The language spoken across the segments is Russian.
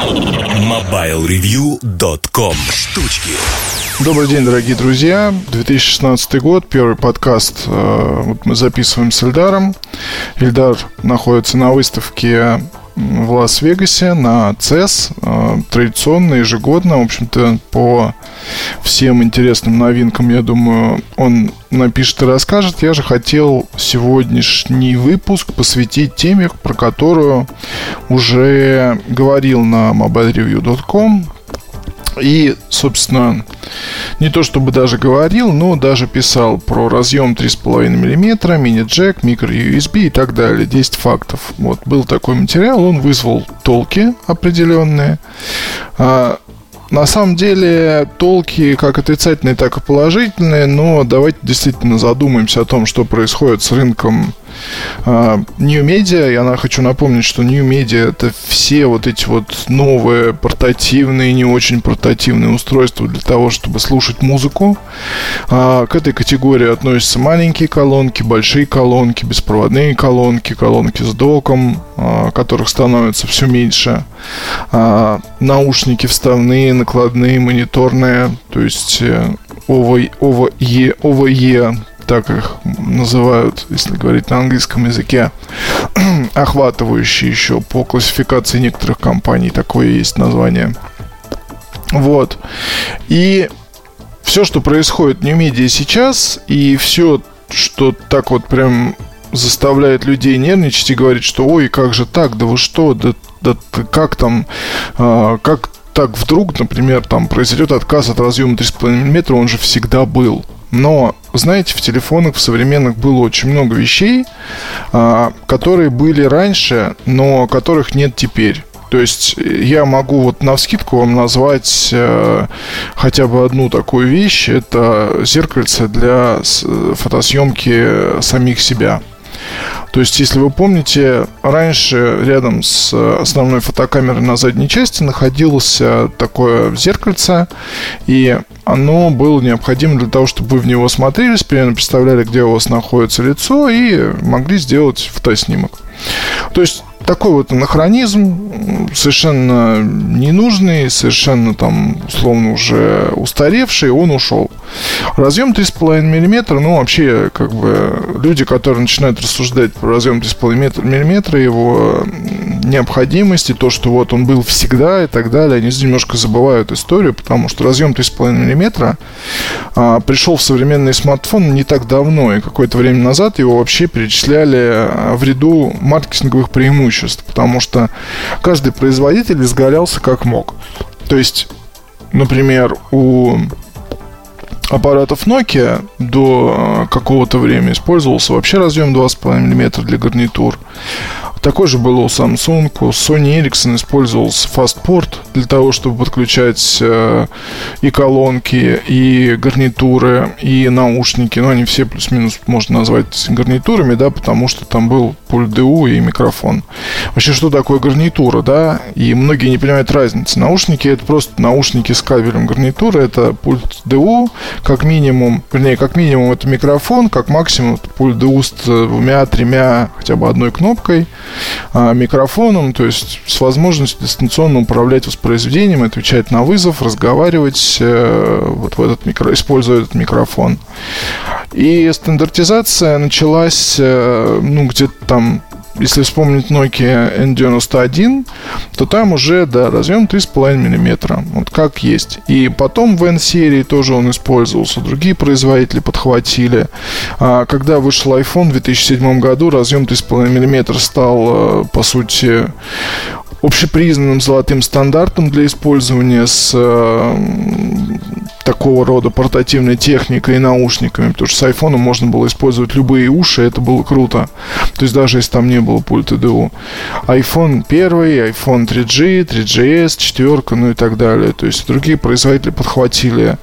MobileReview.com Штучки Добрый день, дорогие друзья. 2016 год, первый подкаст э, вот мы записываем с Эльдаром. Эльдар находится на выставке в Лас-Вегасе на CES, э, традиционно, ежегодно. В общем-то, по всем интересным новинкам, я думаю, он напишет и расскажет. Я же хотел сегодняшний выпуск посвятить теме, про которую уже говорил на mobilereview.com и, собственно, не то чтобы даже говорил, но даже писал про разъем 3,5 мм, мини-джек, микро-USB и так далее. 10 фактов. Вот, был такой материал, он вызвал толки определенные. На самом деле толки как отрицательные, так и положительные, но давайте действительно задумаемся о том, что происходит с рынком а, New Media, я хочу напомнить, что New Media это все вот эти вот новые портативные, не очень портативные устройства для того, чтобы слушать музыку. А, к этой категории относятся маленькие колонки, большие колонки, беспроводные колонки, колонки с доком, которых становится все меньше, наушники вставные, накладные, мониторные, то есть ОВЕ, ОВЕ, ОВЕ так их называют, если говорить на английском языке, охватывающие еще по классификации некоторых компаний, такое есть название. Вот. И все, что происходит в New сейчас, и все, что так вот прям заставляет людей нервничать и говорить, что ой, как же так, да вы что, да, да как там, э, как так вдруг, например, там произойдет отказ от разъема 3,5 мм, он же всегда был. Но, знаете, в телефонах в современных было очень много вещей, а, которые были раньше, но которых нет теперь. То есть я могу вот на вскидку вам назвать э, хотя бы одну такую вещь. Это зеркальце для фотосъемки самих себя. То есть, если вы помните, раньше рядом с основной фотокамерой на задней части находилось такое зеркальце, и оно было необходимо для того, чтобы вы в него смотрелись, примерно представляли, где у вас находится лицо, и могли сделать фотоснимок. То есть такой вот анахронизм, совершенно ненужный, совершенно там, условно, уже устаревший, он ушел. Разъем 3,5 мм, ну, вообще, как бы, люди, которые начинают рассуждать про разъем 3,5 мм, его необходимости, то, что вот он был всегда и так далее, они немножко забывают историю, потому что разъем 3,5 мм а, пришел в современный смартфон не так давно, и какое-то время назад его вообще перечисляли а, в ряду маркетинговых преимуществ, потому что каждый производитель изгалялся как мог. То есть, например, у аппаратов Nokia до а, какого-то времени использовался вообще разъем 2,5 мм для гарнитур. Такой же был у Samsung, у Sony Ericsson использовался Fastport для того, чтобы подключать э, и колонки, и гарнитуры, и наушники. Но они все плюс-минус можно назвать гарнитурами, да, потому что там был пульт DU и микрофон. Вообще, что такое гарнитура, да? И многие не понимают разницы. Наушники это просто наушники с кабелем. Гарнитура это пульт DU, как минимум, вернее, как минимум это микрофон, как максимум это пульт DU с двумя, тремя, хотя бы одной кнопкой а, микрофоном, то есть с возможностью дистанционно управлять воспроизведением, отвечать на вызов, разговаривать э, вот в этот микро, используя этот микрофон. И стандартизация началась, э, ну, где-то там если вспомнить Nokia N91, то там уже, да, разъем 3,5 мм. Вот как есть. И потом в N-серии тоже он использовался. Другие производители подхватили. А когда вышел iPhone в 2007 году, разъем 3,5 мм стал, э, по сути, общепризнанным золотым стандартом для использования с э, такого рода портативной техникой и наушниками, потому что с iPhone можно было использовать любые уши, это было круто. То есть даже если там не было пульта DU. iPhone 1, iPhone 3G, 3GS, 4, ну и так далее. То есть другие производители подхватили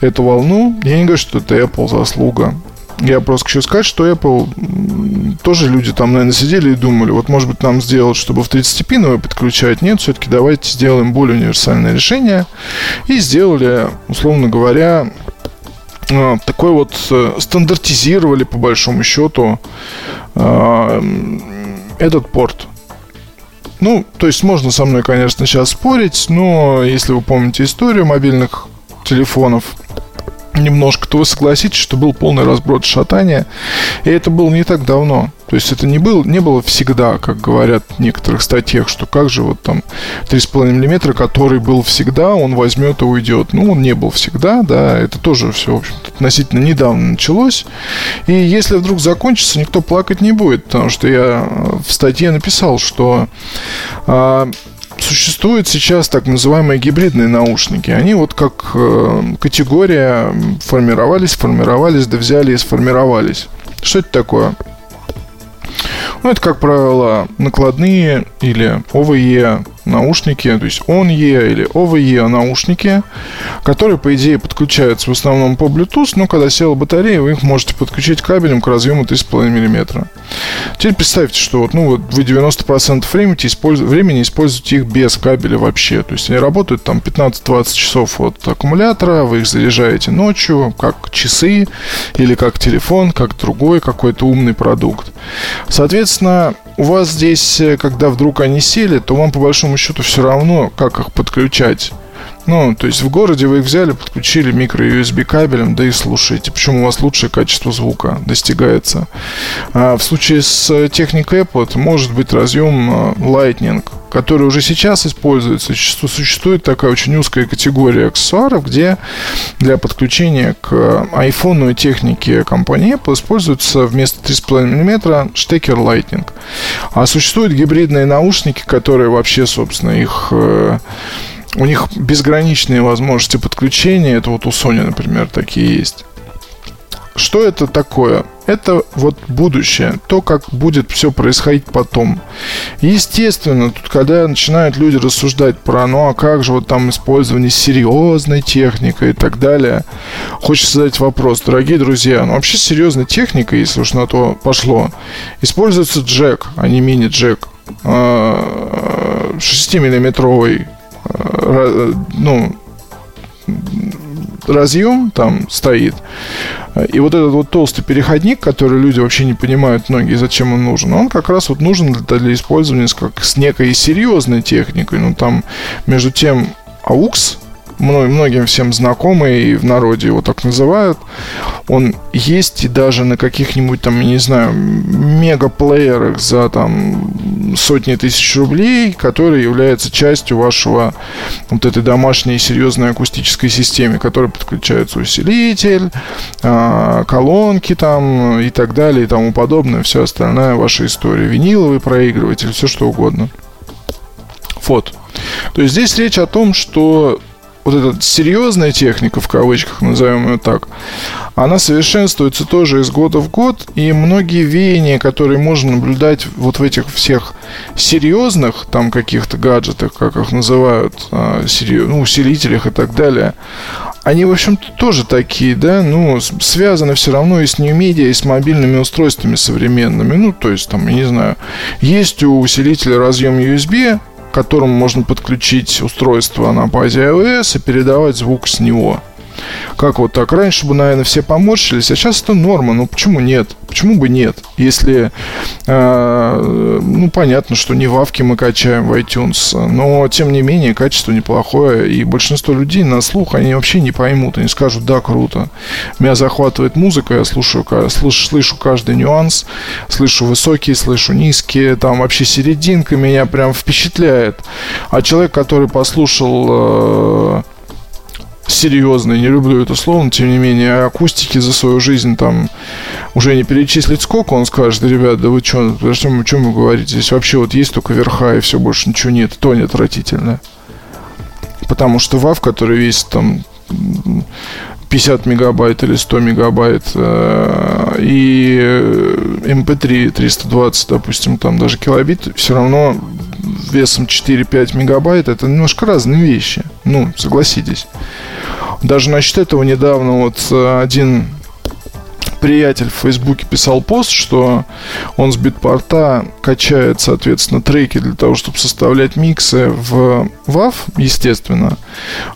эту волну. Я не говорю, что это Apple заслуга. Я просто хочу сказать, что Apple тоже люди там, наверное, сидели и думали, вот, может быть, нам сделать, чтобы в 30-пиновое подключать. Нет, все-таки давайте сделаем более универсальное решение. И сделали, условно говоря, а, такой вот э, стандартизировали, по большому счету, а, этот порт. Ну, то есть можно со мной, конечно, сейчас спорить, но если вы помните историю мобильных телефонов, немножко, то вы согласитесь, что был полный разброд шатания. И это было не так давно. То есть это не, был, не было всегда, как говорят в некоторых статьях, что как же вот там 3,5 мм, который был всегда, он возьмет и уйдет. Ну, он не был всегда, да, это тоже все, в общем-то, относительно недавно началось. И если вдруг закончится, никто плакать не будет, потому что я в статье написал, что а, Существуют сейчас так называемые гибридные наушники. Они вот как э, категория формировались, формировались, да взяли и сформировались. Что это такое? Ну, это, как правило, накладные или ОВЕ наушники, то есть ONE или OVE наушники, которые, по идее, подключаются в основном по Bluetooth, но когда села батарея, вы их можете подключить кабелем к разъему 3,5 мм. Теперь представьте, что вот, ну, вот вы 90% времени, используете, времени используете их без кабеля вообще. То есть они работают там 15-20 часов от аккумулятора, вы их заряжаете ночью, как часы или как телефон, как другой какой-то умный продукт. Соответственно, у вас здесь, э, когда вдруг они сели, то вам по большому счету все равно, как их подключать. Ну, то есть в городе вы их взяли, подключили микро-USB кабелем, да и слушаете. Почему у вас лучшее качество звука достигается. А в случае с техникой Apple это может быть разъем э, Lightning, который уже сейчас используется. Существует такая очень узкая категория аксессуаров, где для подключения к iPhone и технике компании Apple используется вместо 3,5 мм штекер Lightning. А существуют гибридные наушники, которые вообще, собственно, их э, у них безграничные возможности подключения. Это вот у Sony, например, такие есть. Что это такое? Это вот будущее, то, как будет все происходить потом. Естественно, тут когда начинают люди рассуждать про, ну а как же вот там использование серьезной техники и так далее, хочется задать вопрос, дорогие друзья, ну вообще серьезной техникой, если уж на то пошло, используется джек, а не мини-джек. 6-миллиметровый ну, разъем там стоит. И вот этот вот толстый переходник, который люди вообще не понимают многие, зачем он нужен, он как раз вот нужен для, для использования с, как, с некой серьезной техникой. Ну, там, между тем, AUX многим всем знакомый, и в народе его так называют. Он есть и даже на каких-нибудь там, не знаю, мегаплеерах за там сотни тысяч рублей, который является частью вашего вот этой домашней серьезной акустической системы, которая подключается усилитель, а, колонки там и так далее и тому подобное, все остальная ваша история. Виниловый проигрыватель, все что угодно. Вот. То есть здесь речь о том, что вот эта серьезная техника, в кавычках назовем ее так, она совершенствуется тоже из года в год, и многие веяния, которые можно наблюдать вот в этих всех серьезных там каких-то гаджетах, как их называют, а, ну, усилителях и так далее, они, в общем-то, тоже такие, да, ну, связаны все равно и с Media, и с мобильными устройствами современными. Ну, то есть, там, я не знаю, есть у усилителя разъем USB, которому можно подключить устройство на базе iOS и передавать звук с него. Как вот так? Раньше бы, наверное, все поморщились, а сейчас это норма. Ну почему нет? Почему бы нет? Если, э, ну понятно, что не вавки мы качаем в iTunes, но тем не менее качество неплохое, и большинство людей на слух они вообще не поймут, они скажут, да, круто. Меня захватывает музыка, я слушаю, слышу, слышу каждый нюанс, слышу высокие, слышу низкие, там вообще серединка меня прям впечатляет. А человек, который послушал э, серьезный, не люблю это слово, но тем не менее, акустики за свою жизнь там уже не перечислить сколько, он скажет, ребят, да вы что, о чем, чем вы говорите, здесь вообще вот есть только верха и все, больше ничего нет, то не отвратительно. Потому что WAV, который весит там 50 мегабайт или 100 мегабайт э, и MP3 320, допустим, там даже килобит, все равно весом 4-5 мегабайт это немножко разные вещи. Ну, согласитесь. Даже насчет этого недавно вот э, один приятель в Фейсбуке писал пост, что он с битпорта качает, соответственно, треки для того, чтобы составлять миксы в WAV, естественно.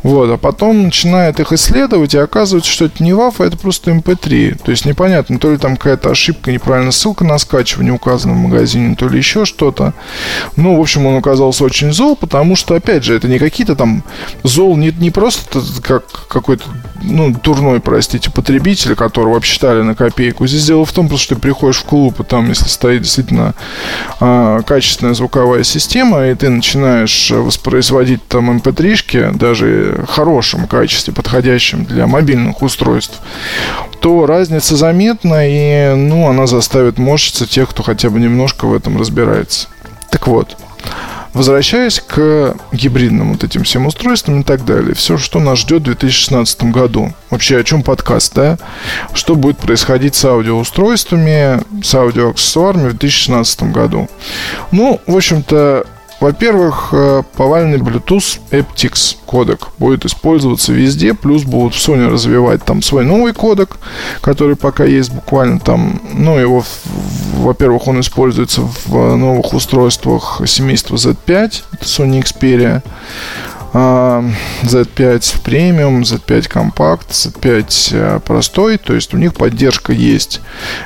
Вот, а потом начинает их исследовать, и оказывается, что это не WAV, а это просто MP3. Эм То есть непонятно, то ли там какая-то ошибка, неправильная ссылка на скачивание указана в магазине, то ли еще что-то. Ну, в общем, он оказался очень зол, потому что, опять же, это не какие-то там зол, не, не просто как какой-то, ну, дурной, простите, потребитель, которого обсчитали на копейку. Здесь дело в том, что ты приходишь в клуб, и там, если стоит действительно э, качественная звуковая система, и ты начинаешь воспроизводить там mp3-шки, эм даже в хорошем качестве, подходящем для мобильных устройств, то разница заметна, и, ну, она заставит морщиться тех, кто хотя бы немножко в этом разбирается. Так вот, Возвращаясь к гибридным вот этим всем устройствам и так далее. Все, что нас ждет в 2016 году. Вообще, о чем подкаст, да? Что будет происходить с аудиоустройствами, с аудиоаксессуарами в 2016 году? Ну, в общем-то, во-первых, э, повальный Bluetooth aptX кодек будет использоваться везде, плюс будут в Sony развивать там свой новый кодек, который пока есть буквально там, ну, его, во-первых, он используется в новых устройствах семейства Z5, это Sony Xperia, Z5 премиум, Z5 компакт, Z5 простой, то есть у них поддержка есть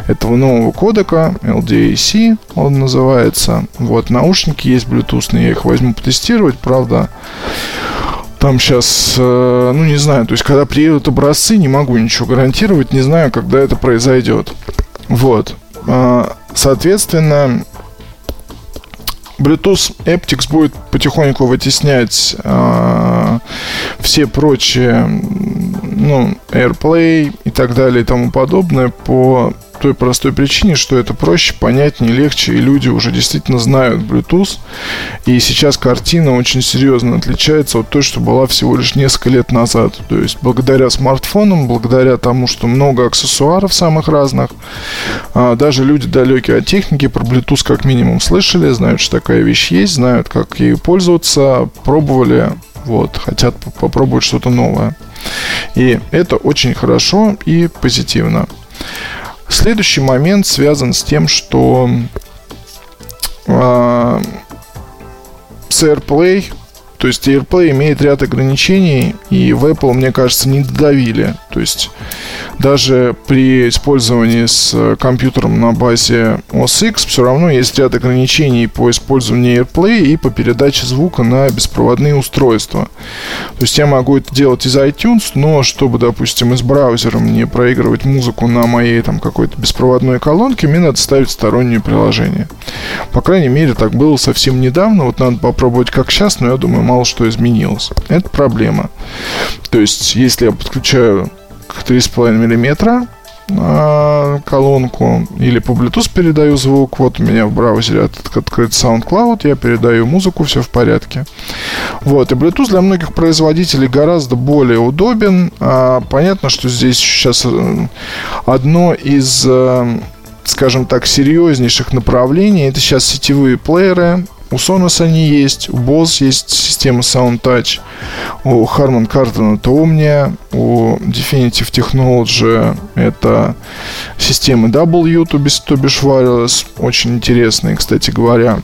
этого нового кодека, LDAC он называется. Вот, наушники есть Bluetooth, я их возьму потестировать, правда, там сейчас, э, ну не знаю, то есть когда приедут образцы, не могу ничего гарантировать, не знаю, когда это произойдет. Вот. А, соответственно, Bluetooth Aptix будет потихоньку вытеснять э, все прочие, ну, AirPlay и так далее и тому подобное по той простой причине, что это проще, понятнее, легче, и люди уже действительно знают Bluetooth. И сейчас картина очень серьезно отличается от той, что была всего лишь несколько лет назад. То есть благодаря смартфонам, благодаря тому, что много аксессуаров самых разных, а, даже люди далекие от техники про Bluetooth как минимум слышали, знают, что такая вещь есть, знают, как ей пользоваться, пробовали, вот, хотят попробовать что-то новое. И это очень хорошо и позитивно. Следующий момент связан с тем, что э, с AirPlay то есть AirPlay имеет ряд ограничений, и в Apple, мне кажется, не додавили. То есть даже при использовании с компьютером на базе OS X все равно есть ряд ограничений по использованию AirPlay и по передаче звука на беспроводные устройства. То есть я могу это делать из iTunes, но чтобы, допустим, из браузера мне проигрывать музыку на моей там какой-то беспроводной колонке, мне надо ставить стороннее приложение. По крайней мере, так было совсем недавно. Вот надо попробовать как сейчас, но я думаю, мало что изменилось. Это проблема. То есть, если я подключаю к 3,5 миллиметра а, колонку или по Bluetooth передаю звук. Вот у меня в браузере открыт SoundCloud, я передаю музыку, все в порядке. Вот, и Bluetooth для многих производителей гораздо более удобен. А, понятно, что здесь сейчас э, одно из э, скажем так, серьезнейших направлений. Это сейчас сетевые плееры, у Sonos они есть, у Bose есть система Sound Touch, у Harman Kardon это Omnia, у Definitive Technology это системы W, то бишь, то бишь wireless, очень интересные, кстати говоря.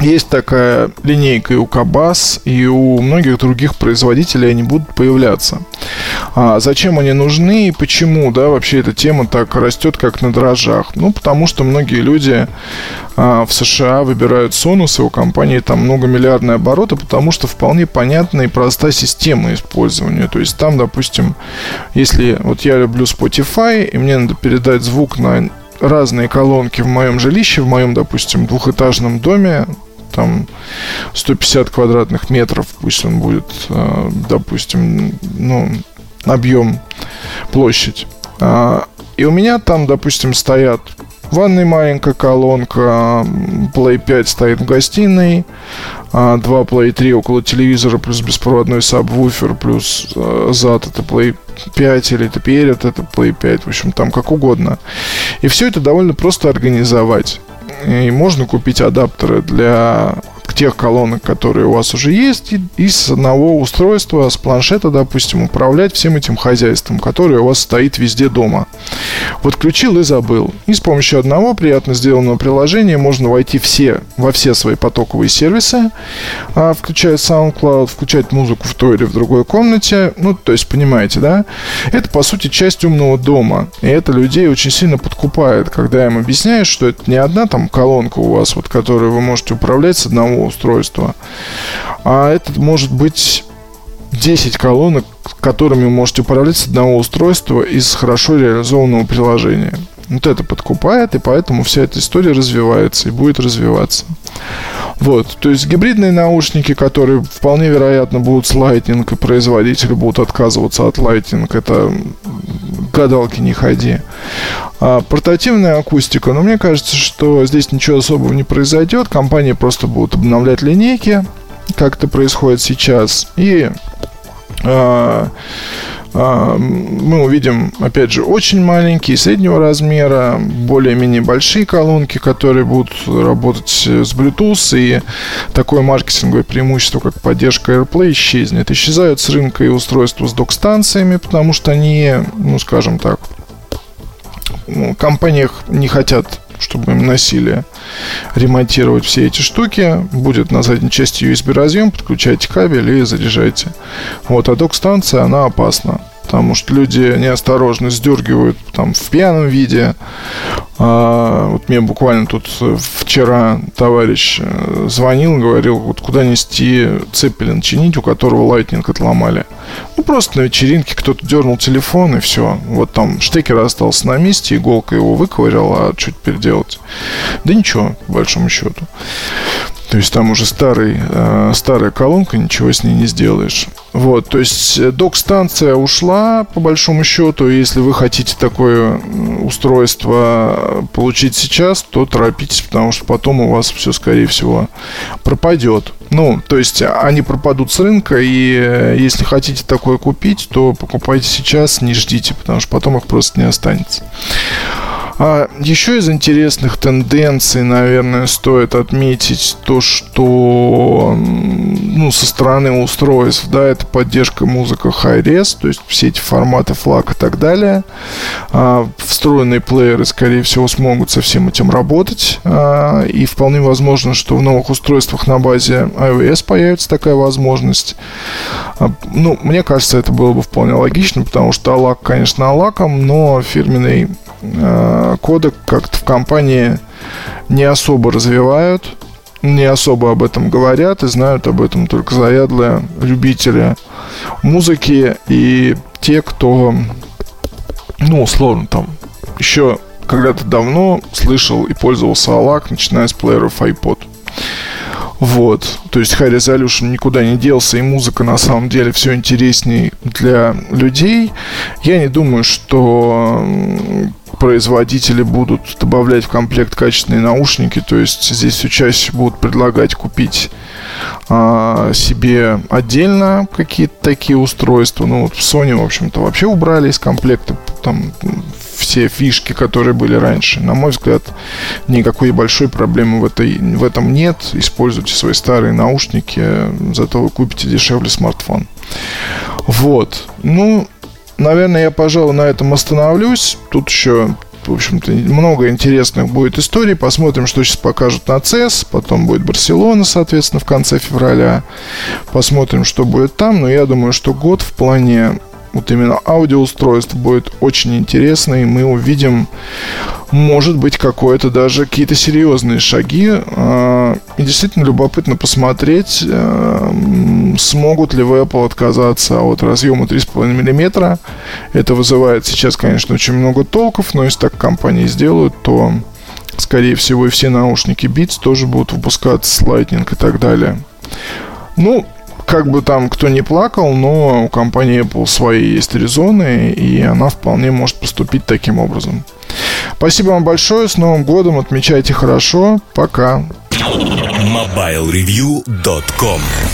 Есть такая линейка и у Кабас, и у многих других производителей они будут появляться. А зачем они нужны и почему, да, вообще эта тема так растет, как на дрожжах? Ну, потому что многие люди а, в США выбирают Sonos, и у компании там многомиллиардные обороты, потому что вполне понятная и простая система использования. То есть там, допустим, если вот я люблю Spotify, и мне надо передать звук на разные колонки в моем жилище, в моем, допустим, двухэтажном доме, там 150 квадратных метров, пусть он будет, а, допустим, ну, объем, площадь. А, и у меня там, допустим, стоят в ванной маленькая колонка, Play 5 стоит в гостиной, 2 а, Play 3 около телевизора, плюс беспроводной сабвуфер, плюс зад это Play 5 или это перед это Play 5, в общем, там как угодно. И все это довольно просто организовать. И можно купить адаптеры для тех колонок, которые у вас уже есть, и, и с одного устройства, с планшета, допустим, управлять всем этим хозяйством, которое у вас стоит везде дома. Вот включил и забыл. И с помощью одного приятно сделанного приложения можно войти все, во все свои потоковые сервисы, а, включая SoundCloud, включать музыку в той или в другой комнате. Ну, то есть, понимаете, да? Это, по сути, часть умного дома. И это людей очень сильно подкупает, когда им объясняешь, что это не одна там колонка у вас, вот, которую вы можете управлять с одного устройства, а это может быть 10 колонок, которыми вы можете управлять с одного устройства из хорошо реализованного приложения. Вот это подкупает, и поэтому вся эта история развивается и будет развиваться. Вот, то есть гибридные наушники, которые вполне вероятно будут с Lightning, и производители будут отказываться от Lightning, это гадалки не ходи. А портативная акустика, но мне кажется, что здесь ничего особого не произойдет, компании просто будут обновлять линейки, как это происходит сейчас, и а, мы увидим, опять же, очень маленькие, среднего размера, более-менее большие колонки, которые будут работать с Bluetooth, и такое маркетинговое преимущество, как поддержка AirPlay, исчезнет. Исчезают с рынка и устройства с док-станциями, потому что они, ну, скажем так, компаниях не хотят чтобы им носили ремонтировать все эти штуки. Будет на задней части USB разъем, подключайте кабель и заряжайте. Вот, а док-станция, она опасна потому что люди неосторожно сдергивают там в пьяном виде. А, вот мне буквально тут вчера товарищ э, звонил, говорил, вот куда нести цепелин чинить, у которого лайтнинг отломали. Ну, просто на вечеринке кто-то дернул телефон, и все. Вот там штекер остался на месте, иголка его выковыряла, а что теперь делать? Да ничего, по большому счету. То есть там уже старый, э, старая колонка, ничего с ней не сделаешь. Вот, то есть э, док-станция ушла, по большому счету. Если вы хотите такое устройство получить сейчас, то торопитесь, потому что потом у вас все, скорее всего, пропадет. Ну, то есть они пропадут с рынка, и э, если хотите такое купить, то покупайте сейчас, не ждите, потому что потом их просто не останется. А еще из интересных тенденций, наверное, стоит отметить то, что ну, со стороны устройств, да, это поддержка музыка Hi-Res, то есть все эти форматы флаг и так далее. А, встроенные плееры, скорее всего, смогут со всем этим работать. А, и вполне возможно, что в новых устройствах на базе iOS появится такая возможность. А, ну, мне кажется, это было бы вполне логично, потому что Алак, конечно, Алаком, но фирменный Э, кодек как-то в компании не особо развивают, не особо об этом говорят и знают об этом только заядлые любители музыки и те, кто, ну, условно, там, еще когда-то давно слышал и пользовался ALAC, начиная с плееров iPod. Вот. То есть High Resolution никуда не делся, и музыка на самом деле все интереснее для людей. Я не думаю, что производители будут добавлять в комплект качественные наушники, то есть здесь все чаще будут предлагать купить а, себе отдельно какие-то такие устройства. Ну вот в Sony, в общем-то, вообще убрали из комплекта там все фишки, которые были раньше. На мой взгляд, никакой большой проблемы в, этой, в этом нет. Используйте свои старые наушники, зато вы купите дешевле смартфон. Вот. Ну, наверное, я, пожалуй, на этом остановлюсь. Тут еще в общем-то, много интересных будет историй. Посмотрим, что сейчас покажут на CES. Потом будет Барселона, соответственно, в конце февраля. Посмотрим, что будет там. Но я думаю, что год в плане вот именно аудиоустройств будет очень интересно, и мы увидим, может быть, какое-то даже какие-то серьезные шаги. А, и действительно любопытно посмотреть, а, смогут ли в Apple отказаться от разъема 3,5 мм. Это вызывает сейчас, конечно, очень много толков, но если так компании сделают, то скорее всего и все наушники Beats тоже будут выпускаться с Lightning и так далее. Ну, как бы там кто не плакал, но у компании Apple свои есть резоны, и она вполне может поступить таким образом. Спасибо вам большое, с Новым годом, отмечайте хорошо, пока. MobileReview.com